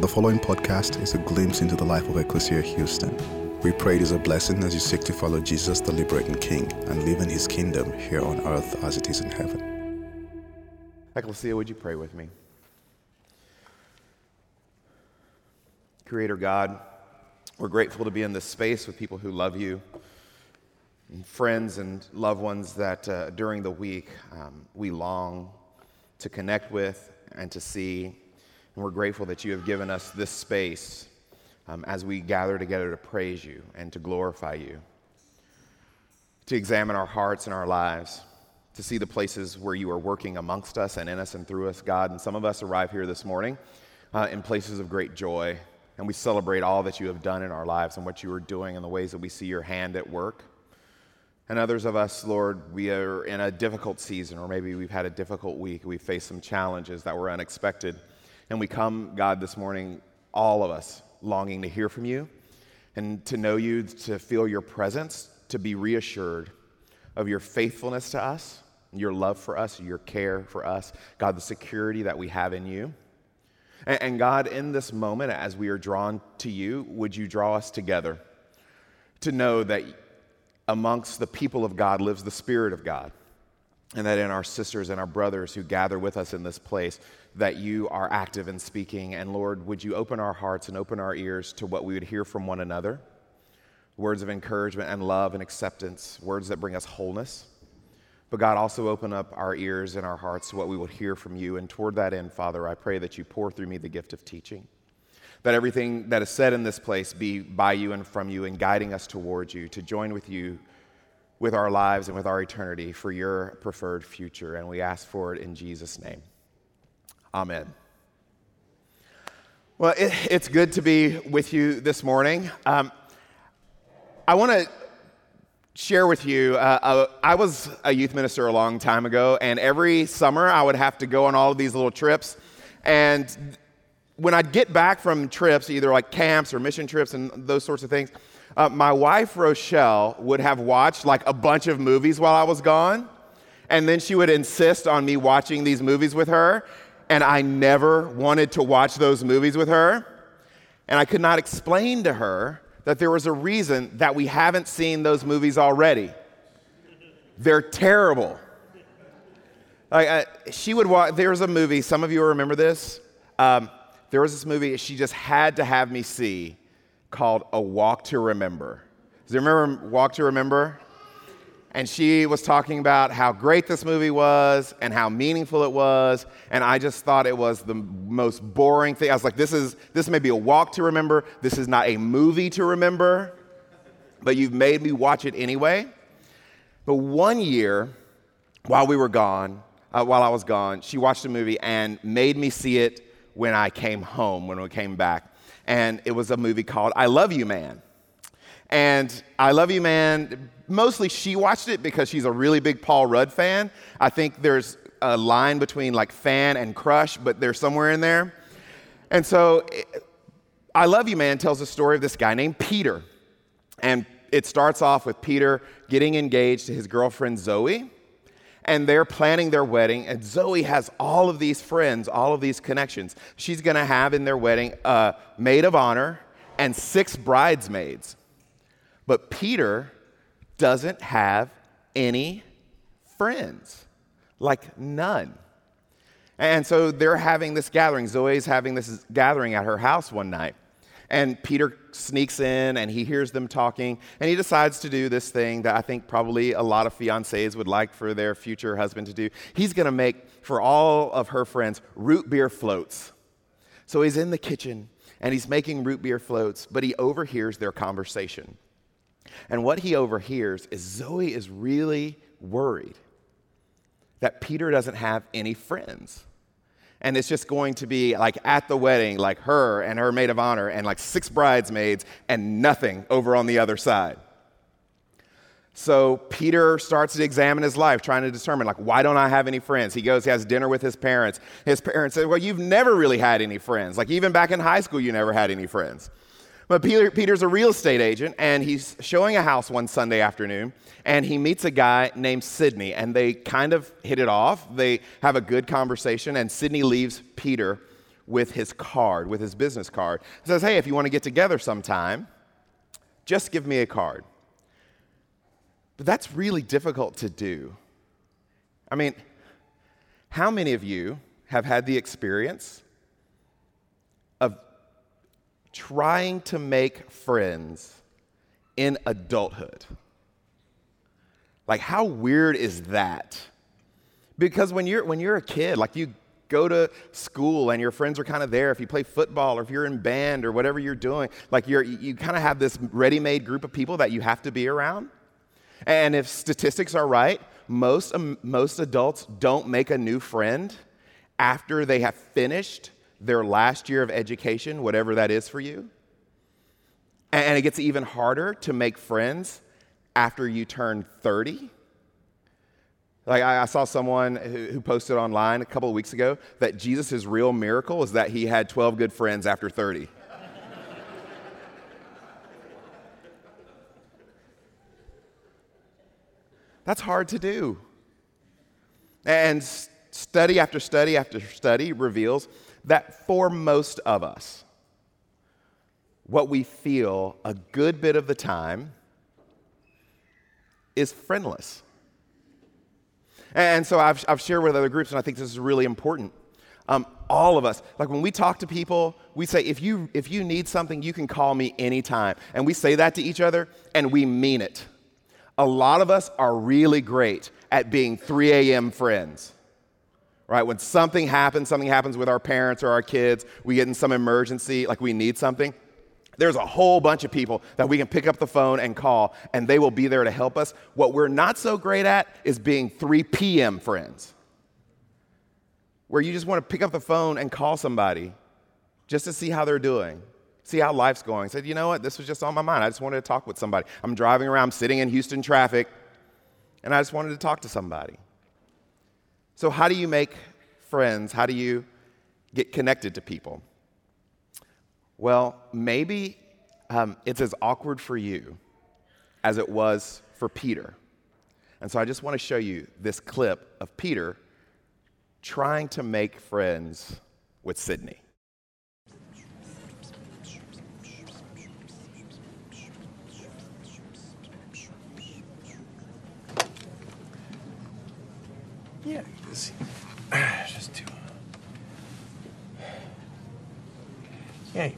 The following podcast is a glimpse into the life of Ecclesia Houston. We pray it is a blessing as you seek to follow Jesus, the liberating King, and live in his kingdom here on earth as it is in heaven. Ecclesia, would you pray with me? Creator God, we're grateful to be in this space with people who love you, and friends and loved ones that uh, during the week um, we long to connect with and to see. And we're grateful that you have given us this space um, as we gather together to praise you and to glorify you, to examine our hearts and our lives, to see the places where you are working amongst us and in us and through us, God. And some of us arrive here this morning uh, in places of great joy, and we celebrate all that you have done in our lives and what you are doing and the ways that we see your hand at work. And others of us, Lord, we are in a difficult season, or maybe we've had a difficult week. We've faced some challenges that were unexpected. And we come, God, this morning, all of us, longing to hear from you and to know you, to feel your presence, to be reassured of your faithfulness to us, your love for us, your care for us, God, the security that we have in you. And, and God, in this moment, as we are drawn to you, would you draw us together to know that amongst the people of God lives the Spirit of God, and that in our sisters and our brothers who gather with us in this place, that you are active in speaking. And Lord, would you open our hearts and open our ears to what we would hear from one another? Words of encouragement and love and acceptance, words that bring us wholeness. But God, also open up our ears and our hearts to what we would hear from you. And toward that end, Father, I pray that you pour through me the gift of teaching. That everything that is said in this place be by you and from you and guiding us towards you, to join with you with our lives and with our eternity for your preferred future. And we ask for it in Jesus' name. Amen. Well, it, it's good to be with you this morning. Um, I want to share with you uh, uh, I was a youth minister a long time ago, and every summer I would have to go on all of these little trips. And when I'd get back from trips, either like camps or mission trips and those sorts of things, uh, my wife Rochelle would have watched like a bunch of movies while I was gone. And then she would insist on me watching these movies with her. And I never wanted to watch those movies with her. And I could not explain to her that there was a reason that we haven't seen those movies already. They're terrible. Like, uh, she would watch, there was a movie, some of you remember this. Um, there was this movie she just had to have me see called A Walk to Remember. Does you remember Walk to Remember? And she was talking about how great this movie was and how meaningful it was. And I just thought it was the most boring thing. I was like, this is this may be a walk to remember. This is not a movie to remember. But you've made me watch it anyway. But one year, while we were gone, uh, while I was gone, she watched a movie and made me see it when I came home, when we came back. And it was a movie called I Love You Man. And I Love You Man, mostly she watched it because she's a really big Paul Rudd fan. I think there's a line between like fan and crush, but they're somewhere in there. And so eh, I Love You Man tells the story of this guy named Peter. And it starts off with Peter getting engaged to his girlfriend Zoe and they're planning their wedding. And Zoe has all of these friends, all of these connections. She's going to have in their wedding a maid of honor and six bridesmaids. But Peter doesn't have any friends, like none. And so they're having this gathering. Zoe's having this gathering at her house one night. And Peter sneaks in and he hears them talking and he decides to do this thing that I think probably a lot of fiancés would like for their future husband to do. He's going to make for all of her friends root beer floats. So he's in the kitchen and he's making root beer floats, but he overhears their conversation. And what he overhears is Zoe is really worried that Peter doesn't have any friends and it's just going to be like at the wedding, like her and her maid of honor, and like six bridesmaids, and nothing over on the other side. So Peter starts to examine his life, trying to determine, like, why don't I have any friends? He goes, he has dinner with his parents. His parents say, Well, you've never really had any friends. Like, even back in high school, you never had any friends. But Peter, Peter's a real estate agent, and he's showing a house one Sunday afternoon, and he meets a guy named Sydney, and they kind of hit it off. They have a good conversation, and Sydney leaves Peter with his card, with his business card. He says, Hey, if you want to get together sometime, just give me a card. But that's really difficult to do. I mean, how many of you have had the experience of trying to make friends in adulthood? Like, how weird is that? Because when you're, when you're a kid, like you go to school and your friends are kind of there if you play football or if you're in band or whatever you're doing like you're, you kind of have this ready-made group of people that you have to be around and if statistics are right most, um, most adults don't make a new friend after they have finished their last year of education whatever that is for you and it gets even harder to make friends after you turn 30 like I, saw someone who, who, posted online a couple of weeks ago that Jesus' real miracle is that he had 12 good friends after 30. That's hard to do. And study after study after study reveals that for most of us, what we feel a good bit of the time is friendless. And so I've, I've shared with other groups, and I think this is really important. Um, all of us, like when we talk to people, we say, if you, if you need something, you can call me anytime. And we say that to each other, and we mean it. A lot of us are really great at being 3 a.m. friends. Right? When something happens, something happens with our parents or our kids, we get in some emergency, like we need something, there's a whole bunch of people that we can pick up the phone and call, and they will be there to help us. What we're not so great at is being 3 p.m. friends, where you just want to pick up the phone and call somebody just to see how they're doing, see how life's going. Said, you know what, this was just on my mind. I just wanted to talk with somebody. I'm driving around, sitting in Houston traffic, and I just wanted to talk to somebody. So, how do you make friends? How do you get connected to people? Well, maybe um, it's as awkward for you as it was for Peter. And so I just want to show you this clip of Peter trying to make friends with Sydney. Yeah, just, just two. Yeah,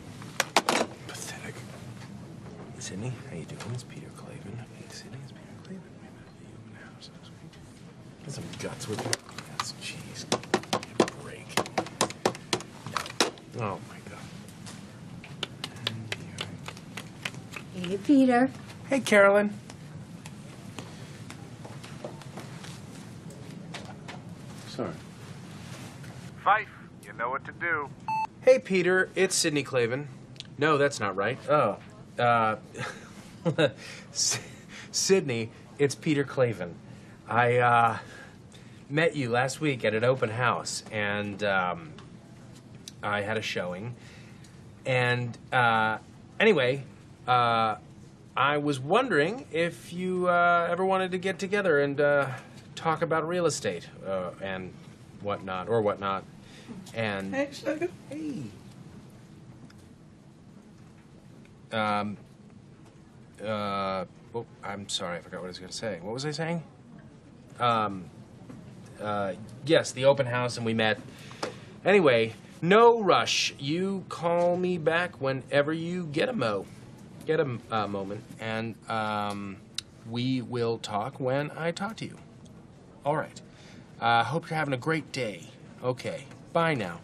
Sydney, how you doing? It's Peter Klaven. Hey, Sydney, it's Peter Klaven. We met at the open house last week. Get some guts with you. That's cheese. Break. No. Oh my god. Hey, Peter. Hey, Carolyn. Sorry. Fife, you know what to do. Hey, Peter. It's Sydney Klaven. No, that's not right. Oh, uh, Sydney, it's Peter Klaven. I uh, met you last week at an open house, and um, I had a showing. And uh, anyway, uh, I was wondering if you uh, ever wanted to get together and uh, talk about real estate uh, and whatnot, or whatnot. And hey, sugar. Hey. Um, uh, oh, I'm sorry, I forgot what I was going to say. What was I saying? Um, uh, yes, the open house, and we met. Anyway, no rush. You call me back whenever you get a mo, get a uh, moment, and um, we will talk when I talk to you. All right. Uh, hope you're having a great day. Okay. Bye now.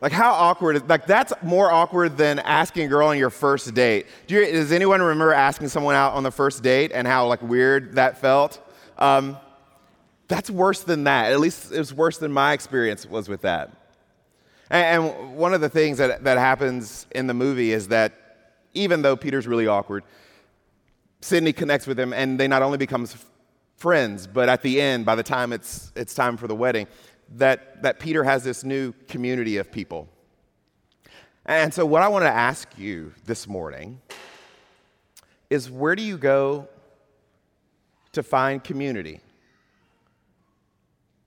Like how awkward? Is like that's more awkward than asking a girl on your first date. Do you, does anyone remember asking someone out on the first date and how like weird that felt? Um, that's worse than that. At least it was worse than my experience was with that. And, and one of the things that, that happens in the movie is that even though Peter's really awkward, Sydney connects with him and they not only become friends, but at the end, by the time it's, it's time for the wedding, that, that Peter has this new community of people. And so, what I want to ask you this morning is where do you go to find community?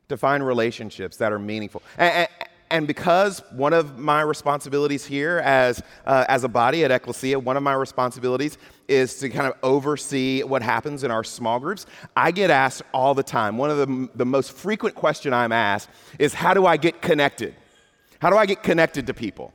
To find relationships that are meaningful. And, and because one of my responsibilities here as, uh, as a body at Ecclesia, one of my responsibilities is to kind of oversee what happens in our small groups, I get asked all the time. One of the, the most frequent question I'm asked is how do I get connected? How do I get connected to people?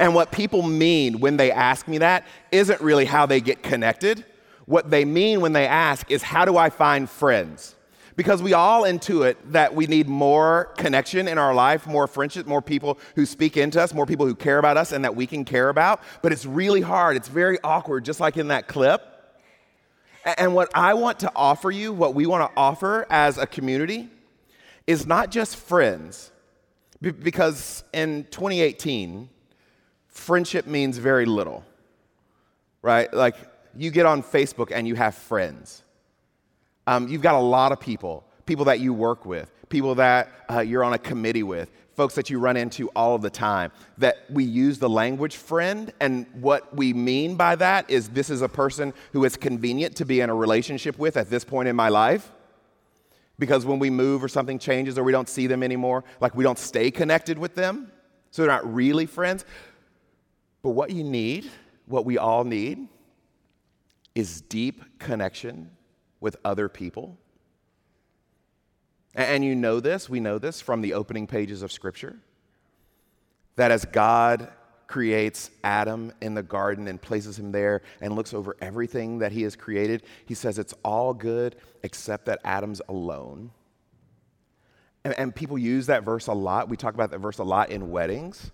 And what people mean when they ask me that isn't really how they get connected. What they mean when they ask is how do I find friends? Because we all intuit that we need more connection in our life, more friendship, more people who speak into us, more people who care about us and that we can care about. But it's really hard. It's very awkward, just like in that clip. And what I want to offer you, what we want to offer as a community, is not just friends, because in 2018, friendship means very little, right? Like you get on Facebook and you have friends. Um, you've got a lot of people, people that you work with, people that uh, you're on a committee with, folks that you run into all of the time, that we use the language friend. And what we mean by that is this is a person who is convenient to be in a relationship with at this point in my life. Because when we move or something changes or we don't see them anymore, like we don't stay connected with them. So they're not really friends. But what you need, what we all need, is deep connection with other people. And you know this, we know this from the opening pages of Scripture, that as God creates Adam in the garden and places him there and looks over everything that he has created, he says it's all good except that Adam's alone. And, and people use that verse a lot. We talk about that verse a lot in weddings.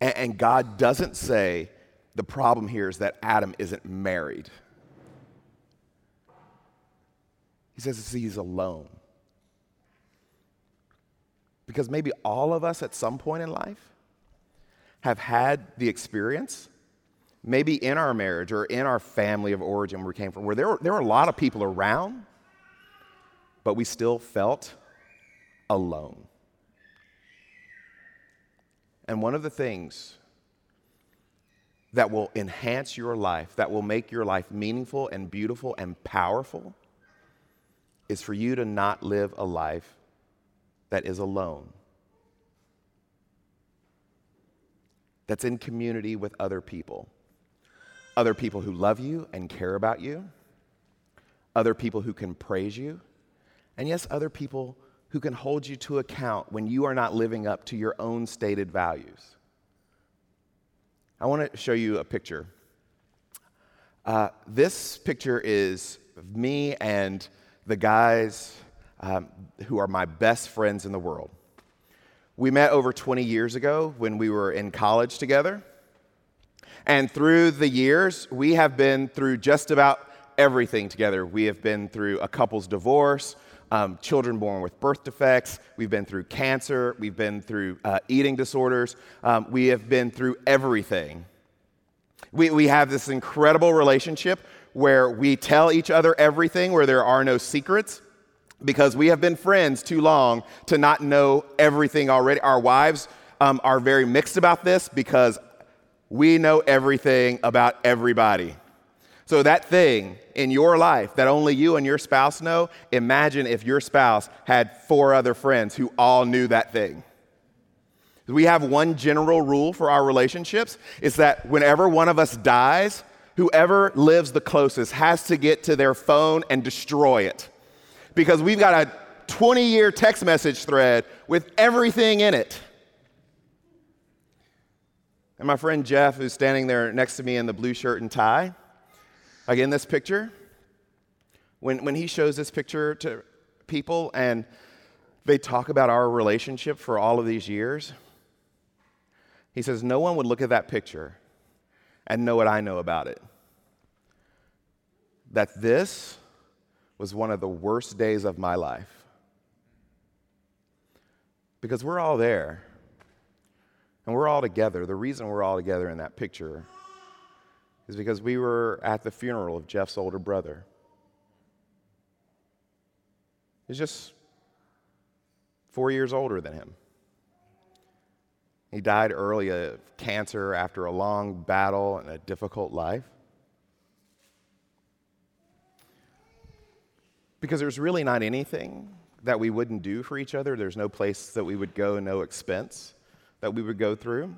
And, and God doesn't say the problem here is that Adam isn't married. He says he's alone. Because maybe all of us at some point in life have had the experience, maybe in our marriage or in our family of origin where we came from, where there were, there were a lot of people around, but we still felt alone. And one of the things that will enhance your life, that will make your life meaningful and beautiful and powerful, is for you to not live a life that is alone, that's in community with other people. Other people who love you and care about you, other people who can praise you, and yes, other people who can hold you to account when you are not living up to your own stated values. I want to show you a picture. Uh, this picture is of me and the guys um, who are my best friends in the world. We met over 20 years ago when we were in college together. And through the years, we have been through just about everything together. We have been through a couple's divorce, um, children born with birth defects, we've been through cancer, we've been through uh, eating disorders, um, we have been through everything. We, we have this incredible relationship where we tell each other everything, where there are no secrets, because we have been friends too long to not know everything already. Our wives um, are very mixed about this because we know everything about everybody. So, that thing in your life that only you and your spouse know, imagine if your spouse had four other friends who all knew that thing. We have one general rule for our relationships is that whenever one of us dies, whoever lives the closest has to get to their phone and destroy it. Because we've got a 20 year text message thread with everything in it. And my friend Jeff, who's standing there next to me in the blue shirt and tie, like in this picture, when, when he shows this picture to people and they talk about our relationship for all of these years, he says, No one would look at that picture and know what I know about it. That this was one of the worst days of my life. Because we're all there and we're all together. The reason we're all together in that picture is because we were at the funeral of Jeff's older brother. He's just four years older than him. He died early of cancer after a long battle and a difficult life. Because there's really not anything that we wouldn't do for each other. There's no place that we would go, no expense that we would go through.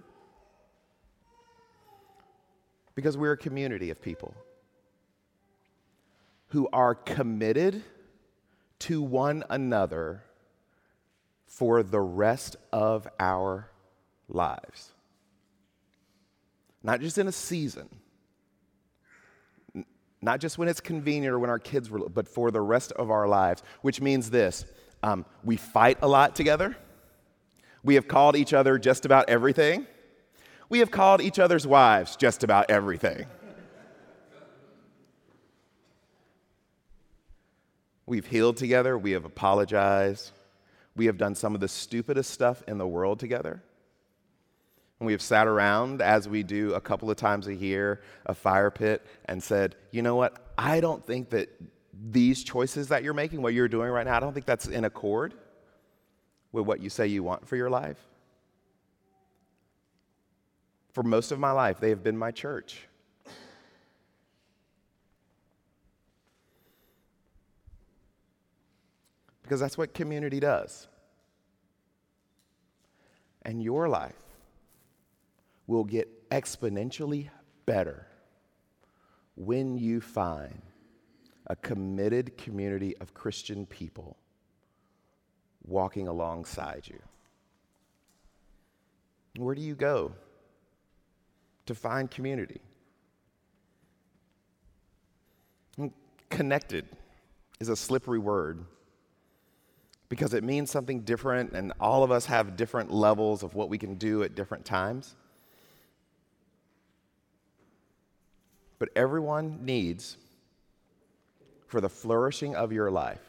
Because we're a community of people who are committed to one another for the rest of our lives. Not just in a season, not just when it's convenient or when our kids were, but for the rest of our lives, which means this um, we fight a lot together. We have called each other just about everything. We have called each other's wives just about everything. We've healed together. We have apologized. We have done some of the stupidest stuff in the world together. And we have sat around, as we do a couple of times a year, a fire pit, and said, you know what? I don't think that these choices that you're making, what you're doing right now, I don't think that's in accord with what you say you want for your life. For most of my life, they have been my church. Because that's what community does. And your life will get exponentially better when you find a committed community of Christian people walking alongside you. Where do you go to find community? Hmm, connected is a slippery word because it means something different, and all of us have different levels of what we can do at different times. But everyone needs, for the flourishing of your life,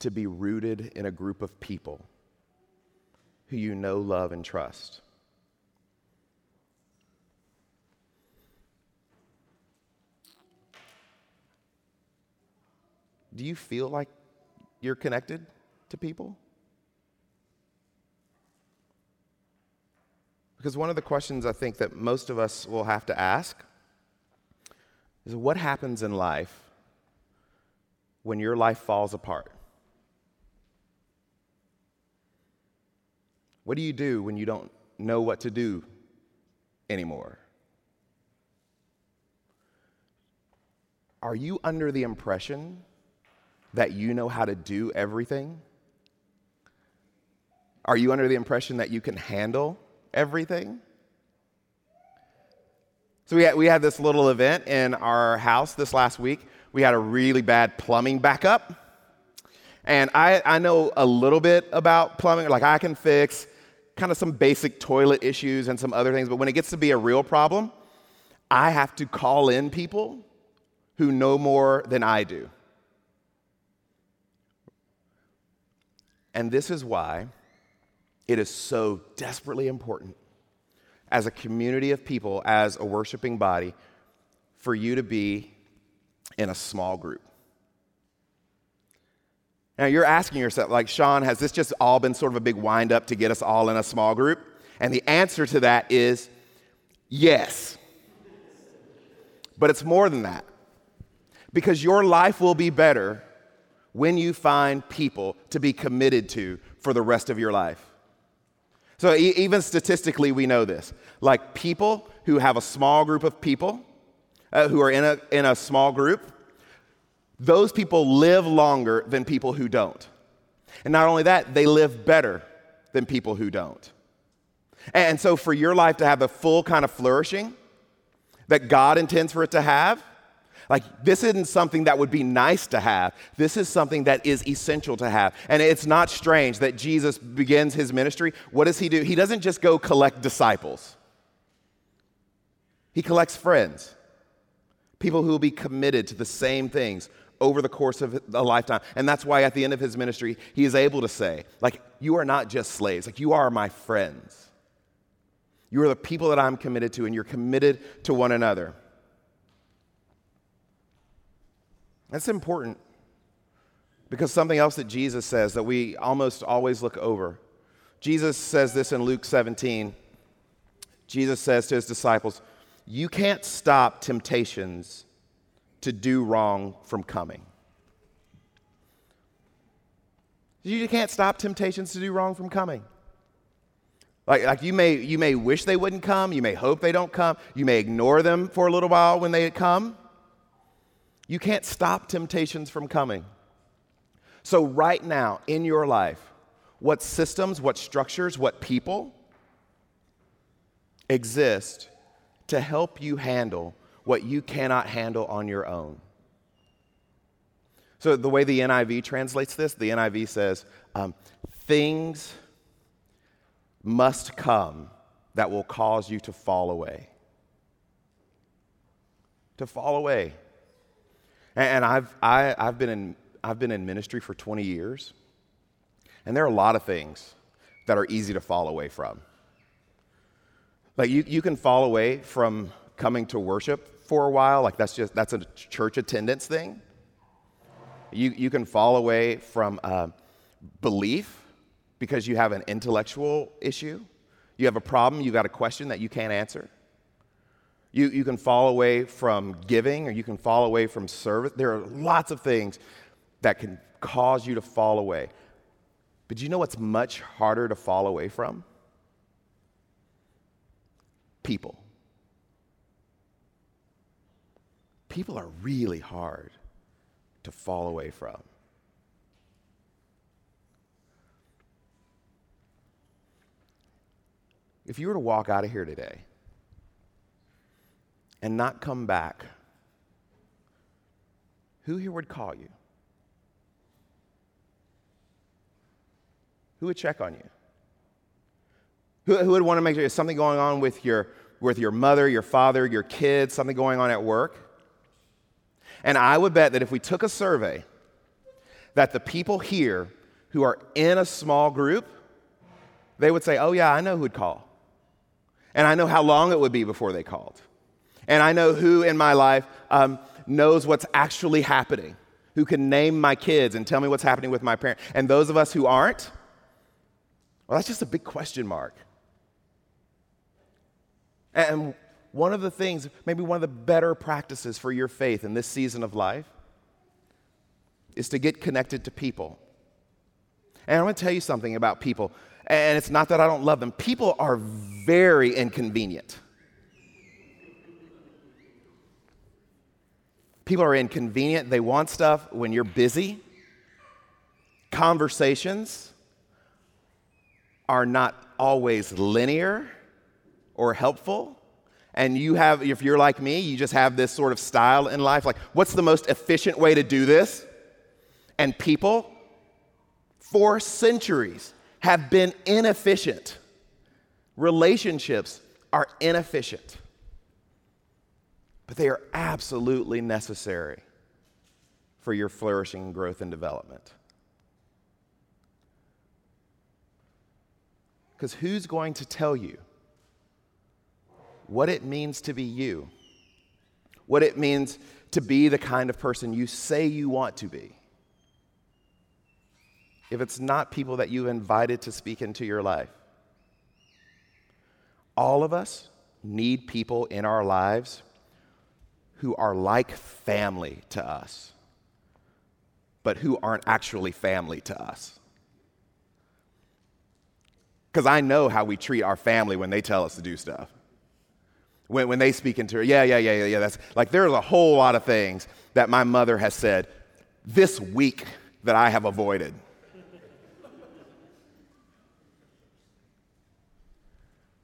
to be rooted in a group of people who you know, love, and trust. Do you feel like you're connected to people? Because one of the questions I think that most of us will have to ask is what happens in life when your life falls apart? What do you do when you don't know what to do anymore? Are you under the impression that you know how to do everything? Are you under the impression that you can handle everything? So we had, we had this little event in our house this last week. We had a really bad plumbing backup. And I, I know a little bit about plumbing, like I can fix kind of some basic toilet issues and some other things, but when it gets to be a real problem, I have to call in people who know more than I do. And this is why it is so desperately important as a community of people, as a worshiping body, for you to be in a small group. Now you're asking yourself, like, Sean, has this just all been sort of a big wind up to get us all in a small group? And the answer to that is yes. But it's more than that. Because your life will be better when you find people to be committed to for the rest of your life. So, e- even statistically, we know this. Like people who have a small group of people, uh, who are in a, in a small group, those people live longer than people who don't. And not only that, they live better than people who don't. And so, for your life to have the full kind of flourishing that God intends for it to have, like, this isn't something that would be nice to have. This is something that is essential to have. And it's not strange that Jesus begins his ministry. What does he do? He doesn't just go collect disciples, he collects friends, people who will be committed to the same things over the course of a lifetime. And that's why at the end of his ministry, he is able to say, like, you are not just slaves, like, you are my friends. You are the people that I'm committed to, and you're committed to one another. That's important because something else that Jesus says that we almost always look over. Jesus says this in Luke 17. Jesus says to his disciples, You can't stop temptations to do wrong from coming. You can't stop temptations to do wrong from coming. Like, like you, may, you may wish they wouldn't come, you may hope they don't come, you may ignore them for a little while when they come. You can't stop temptations from coming. So, right now in your life, what systems, what structures, what people exist to help you handle what you cannot handle on your own? So, the way the NIV translates this, the NIV says, um, things must come that will cause you to fall away. To fall away. And I've, I, have i have been in, I've been in ministry for 20 years, and there are a lot of things that are easy to fall away from. Like you, you can fall away from coming to worship for a while, like that's just that's a church attendance thing. You, you can fall away from uh, belief because you have an intellectual issue. You have a problem, you got a question that you can't answer. You, you can fall away from giving or you can fall away from service. There are lots of things that can cause you to fall away. But you know what's much harder to fall away from? People. People are really hard to fall away from. If you were to walk out of here today and not come back, who here would call you? Who would check on you? Who, who would want to make sure there's something going on with your, with your mother, your father, your kids, something going on at work? And I would bet that if we took a survey, that the people here who are in a small group, they would say, Oh, yeah, I know who'd call. And I know how long it would be before they called. And I know who in my life um, knows what's actually happening, who can name my kids and tell me what's happening with my parents. And those of us who aren't, well, that's just a big question mark. And one of the things, maybe one of the better practices for your faith in this season of life, is to get connected to people. And I'm going to tell you something about people. And it's not that I don't love them, people are very inconvenient. People are inconvenient. They want stuff when you're busy. Conversations are not always linear or helpful. And you have, if you're like me, you just have this sort of style in life like, what's the most efficient way to do this? And people, for centuries, have been inefficient. Relationships are inefficient but they are absolutely necessary for your flourishing growth and development. Because who's going to tell you what it means to be you? What it means to be the kind of person you say you want to be? If it's not people that you've invited to speak into your life, all of us need people in our lives who are like family to us, but who aren't actually family to us. Because I know how we treat our family when they tell us to do stuff. When, when they speak into yeah, yeah, yeah, yeah, yeah. That's like there's a whole lot of things that my mother has said this week that I have avoided.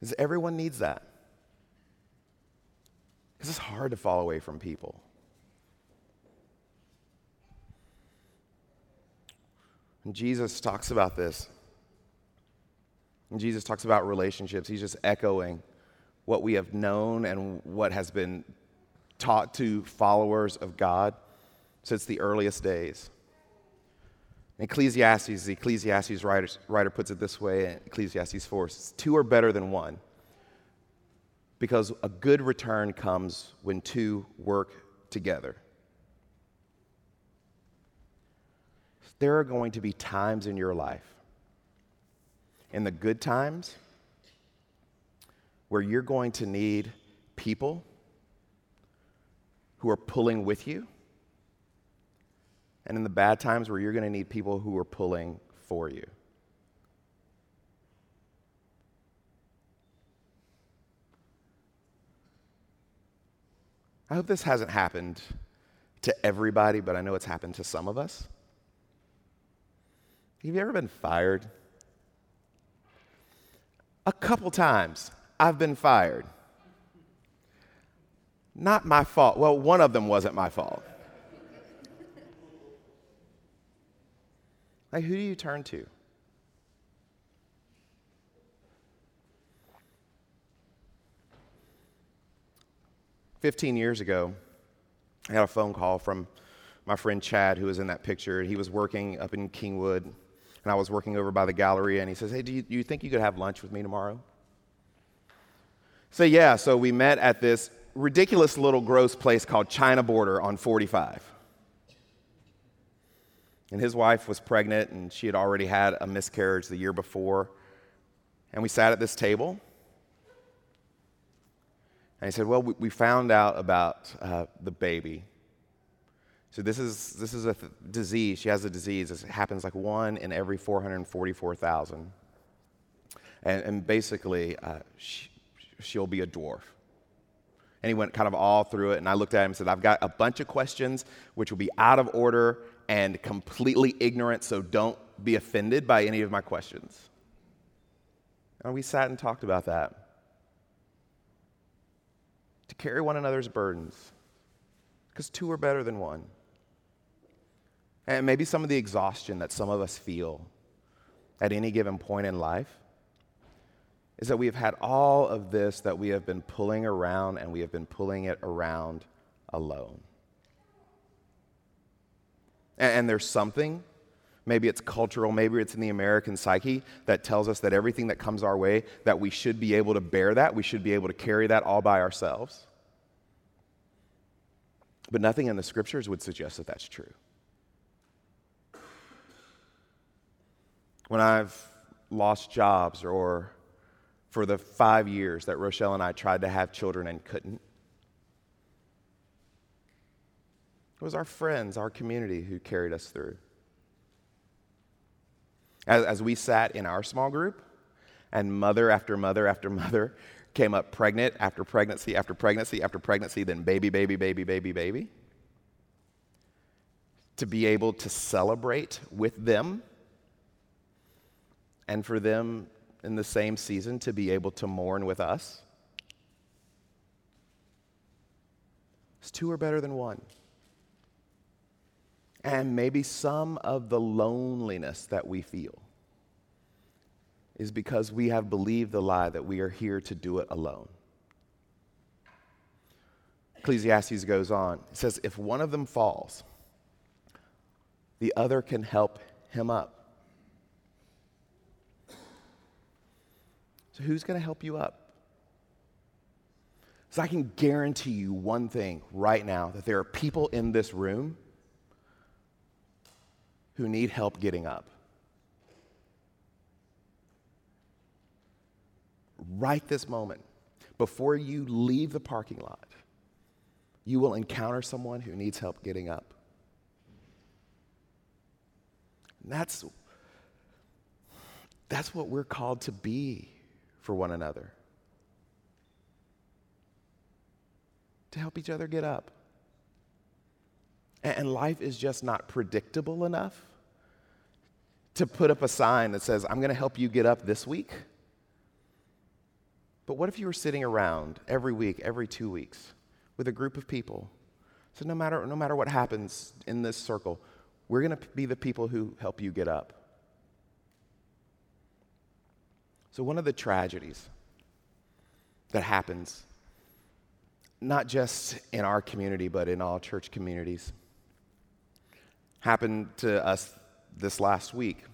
Because everyone needs that. Because it's hard to fall away from people. And Jesus talks about this. And Jesus talks about relationships. He's just echoing what we have known and what has been taught to followers of God since the earliest days. Ecclesiastes, the Ecclesiastes writer, writer puts it this way in Ecclesiastes 4 says, two are better than one because a good return comes when two work together. There are going to be times in your life, in the good times, where you're going to need people who are pulling with you, and in the bad times where you're going to need people who are pulling for you. I hope this hasn't happened to everybody, but I know it's happened to some of us. Have you ever been fired? A couple times I've been fired. Not my fault. Well, one of them wasn't my fault. Like, who do you turn to? Fifteen years ago, I got a phone call from my friend Chad, who was in that picture. He was working up in Kingwood, and I was working over by the Galleria, and he says, Hey, do you, do you think you could have lunch with me tomorrow? So, yeah, so we met at this ridiculous little gross place called China Border on 45. And his wife was pregnant, and she had already had a miscarriage the year before. And we sat at this table. And he said, Well, we, found out about uh, the baby. So this is, this is a th- disease. She has a disease. It happens like one in every 444,000. And, and basically, uh, she, she'll be a dwarf. And he went kind of all through it. And I looked at him and said, I've got a bunch of questions which will be out of order and completely ignorant, so don't be offended by any of my questions. And we sat and talked about that. To carry one another's burdens, because two are better than one. And maybe some of the exhaustion that some of us feel at any given point in life is that we have had all of this that we have been pulling around and we have been pulling it around alone. And, there's something, maybe it's cultural, maybe it's in the American psyche, that tells us that everything that comes our way, that we should be able to bear that, we should be able to carry that all by ourselves. But nothing in the scriptures would suggest that that's true. When I've lost jobs or for the five years that Rochelle and I tried to have children and couldn't. It was our friends, our community who carried us through. As, as we sat in our small group, and mother after mother after mother came up pregnant after pregnancy after pregnancy after pregnancy, then baby, baby, baby, baby, baby. To be able to celebrate with them and for them in the same season to be able to mourn with us? It's two are better than one. And maybe some of the loneliness that we feel is because we have believed the lie that we are here to do it alone. Ecclesiastes goes on. It says, if one of them falls, the other can help him up. So, who's going to help you up? So, I can guarantee you one thing right now that there are people in this room who need help getting up. Right this moment, before you leave the parking lot, you will encounter someone who needs help getting up. And that's, that's what we're called to be for one another, to help each other get up. And life is just not predictable enough to put up a sign that says, I'm going to help you get up this week. But what if you were sitting around every week, every two weeks, with a group of people? So no matter, no matter what happens in this circle, we're going to be the people who help you get up. So, one of the tragedies that happens, not just in our community, but in all church communities, happened to us this last week.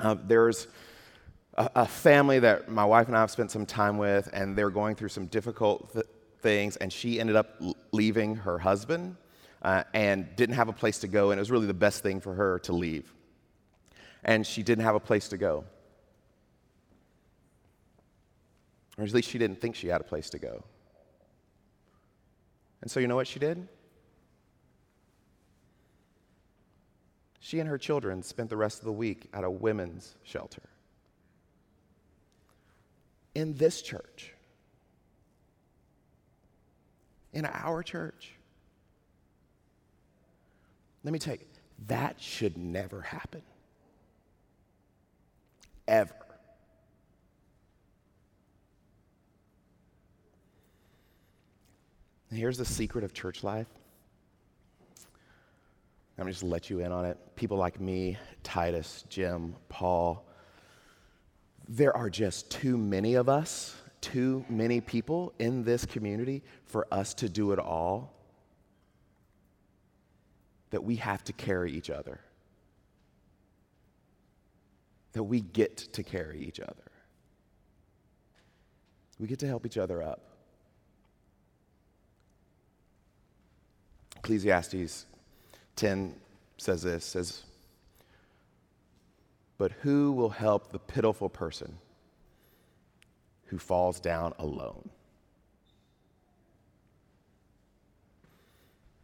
Uh, there's a, a, family that my wife and I have spent some time with, and they're going through some difficult th- things, and she ended up leaving her husband uh, and didn't have a place to go, and it was really the best thing for her to leave. And she didn't have a place to go. Or at least she didn't think she had a place to go. And so, you know what she did? She and her children spent the rest of the week at a women's shelter. In this church, in our church. Let me tell you, that should never happen. Ever. And here's the secret of church life. I'm just let you in on it. People like me, Titus, Jim, Paul, there are just too many of us, too many people in this community for us to do it all. That we have to carry each other. That we get to carry each other. We get to help each other up. Ecclesiastes 10 says this says but who will help the pitiful person who falls down alone?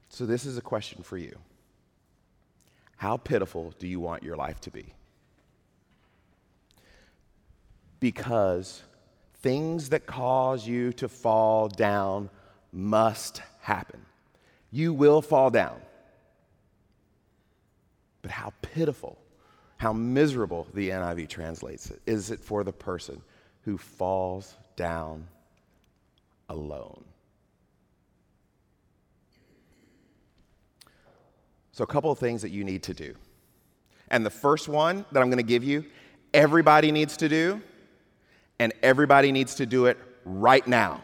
So, this is a question for you. How pitiful do you want your life to be? Because things that cause you to fall down must happen. You will fall down. But how pitiful, how miserable the NIV translates it is it for the person who falls down alone. So, a couple of things that you need to do. And the first one that I'm going to give you, everybody needs to do, and everybody needs to do it right now.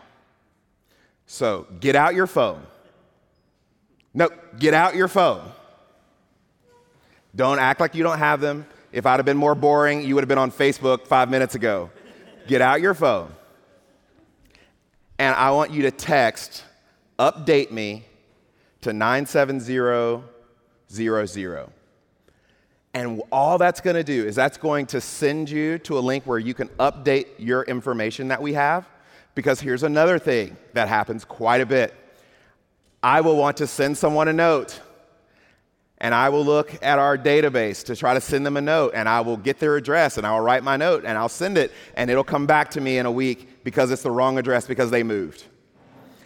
So, get out your phone. No, get out your phone. Don't act like you don't have them. If I'd have been more boring, you would have been on Facebook five minutes ago. Get out your phone. And I want you to text, update me to 97000. And all that's going to do is that's going to send you to a link where you can update your information that we have. Because here's another thing that happens quite a bit I will want to send someone a note and I will look at our database to try to send them a note, and I will get their address, and I will write my note, and I'll send it, and it'll come back to me in a week because it's the wrong address because they moved.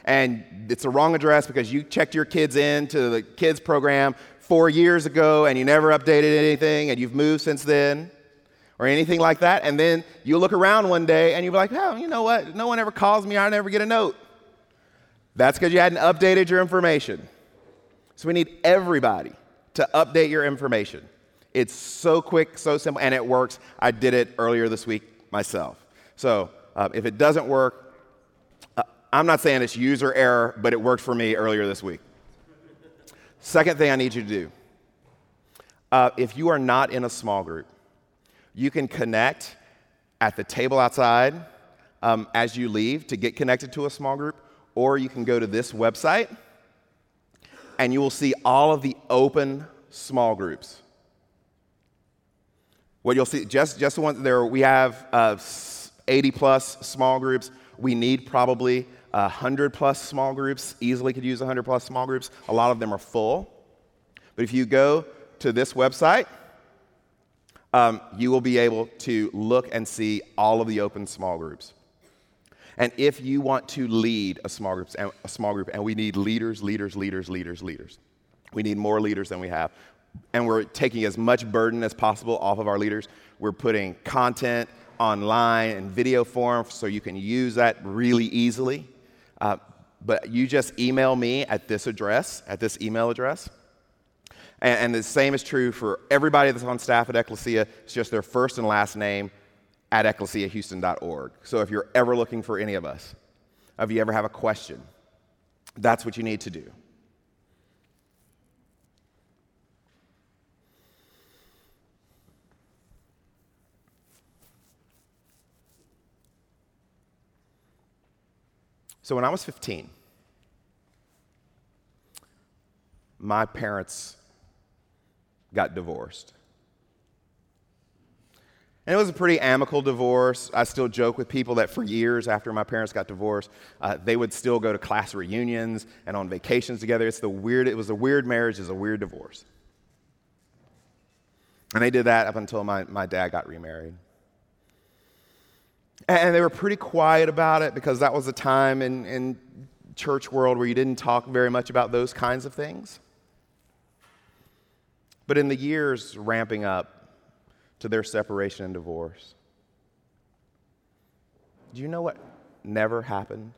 And it's the wrong address because you checked your kids in to the kids program four years ago, and you never updated anything, and you've moved since then. Or anything like that, and then you look around one day and you're like, oh, you know what? No one ever calls me, I never get a note. That's because you hadn't updated your information. So we need everybody to update your information. It's so quick, so simple, and it works. I did it earlier this week myself. So uh, if it doesn't work, uh, I'm not saying it's user error, but it worked for me earlier this week. Second thing I need you to do uh, if you are not in a small group, you can connect at the table outside um, as you leave to get connected to a small group, or you can go to this website and you will see all of the open small groups. What you'll see, just, just the ones there, we have uh, 80 plus small groups. We need probably 100 plus small groups, easily could use 100 plus small groups. A lot of them are full. But if you go to this website, um, you will be able to look and see all of the open small groups. And if you want to lead a small group, a small group, and we need leaders, leaders, leaders, leaders, leaders. We need more leaders than we have. And we're taking as much burden as possible off of our leaders. We're putting content online and video form so you can use that really easily. Uh, but you just email me at this address, at this email address. And, and the same is true for everybody that's on staff at Ecclesia. It's just their first and last name at ecclesiahouston.org. So if you're ever looking for any of us, if you ever have a question, that's what you need to do. So when I was 15, my parents got divorced. And it was a pretty amicable divorce. I still joke with people that for years after my parents got divorced, uh, they would still go to class reunions and on vacations together. It's the weird, it was a weird marriage, it's a weird divorce. And they did that up until my, my dad got remarried. And they were pretty quiet about it because that was a time in, in church world where you didn't talk very much about those kinds of things. But in the years ramping up to their separation and divorce, do you know what never happened?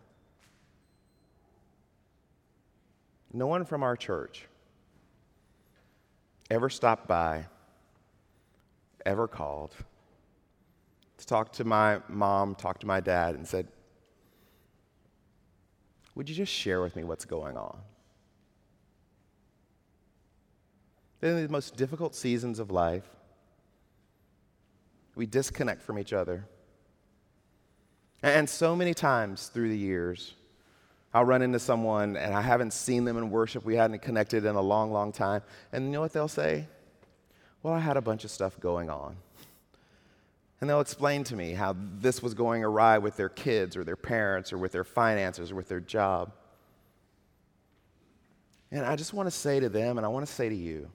No one from our church ever stopped by, ever called to talk to my mom, talk to my dad, and said, Would you just share with me what's going on? In the most difficult seasons of life, we disconnect from each other. And so many times through the years, I'll run into someone and I haven't seen them in worship. We hadn't connected in a long, long time. And you know what they'll say? Well, I had a bunch of stuff going on. And they'll explain to me how this was going awry with their kids or their parents or with their finances or with their job. And I just want to say to them, and I want to say to you,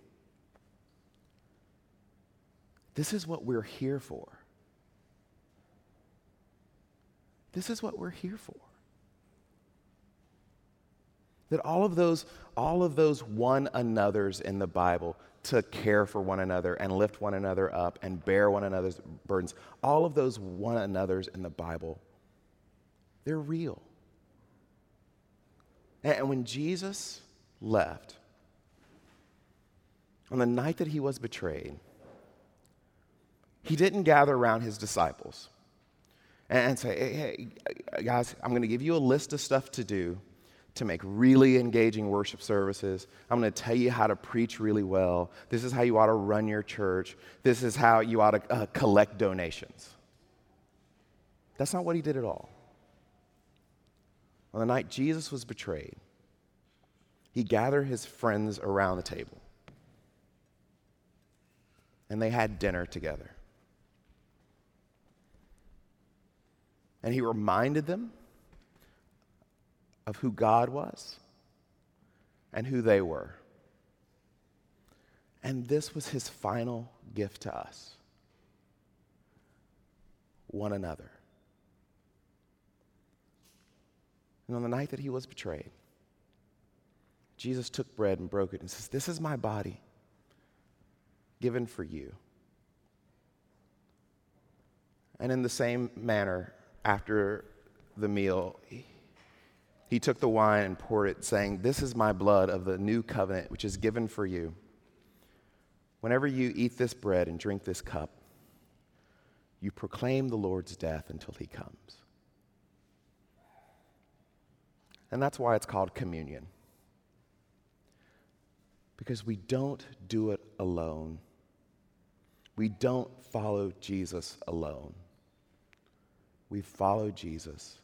this is what we're here for. This is what we're here for. That all of those, all of those one another's in the Bible to care for one another and lift one another up and bear one another's burdens, all of those one another's in the Bible, they're real. And when Jesus left, on the night that he was betrayed, he didn't gather around his disciples and say, hey, hey guys, I'm going to give you a list of stuff to do to make really engaging worship services. I'm going to tell you how to preach really well. This is how you ought to run your church. This is how you ought to uh, collect donations. That's not what he did at all. On the night Jesus was betrayed, he gathered his friends around the table and they had dinner together. And he reminded them of who God was and who they were. And this was his final gift to us one another. And on the night that he was betrayed, Jesus took bread and broke it and says, This is my body given for you. And in the same manner, after the meal, he took the wine and poured it, saying, This is my blood of the new covenant, which is given for you. Whenever you eat this bread and drink this cup, you proclaim the Lord's death until he comes. And that's why it's called communion. Because we don't do it alone. We don't follow Jesus alone we follow Jesus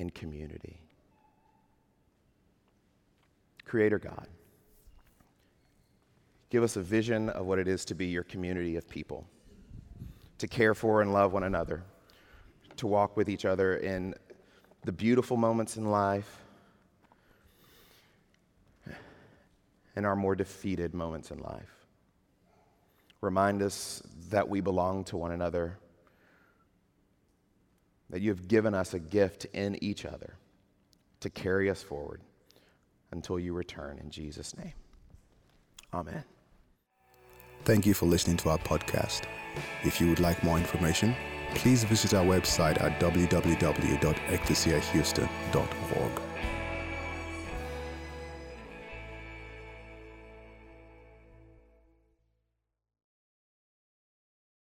in community. Creator God, give us a vision of what it is to be your community of people, to care for and love one another, to walk with each other in the beautiful moments in life and our more defeated moments in life. Remind us that we belong to one another that you have given us a gift in each other to carry us forward until you return in Jesus' name. Amen. Thank you for listening to our podcast. If you would like more information, please visit our website at www.ecclesiahouston.org.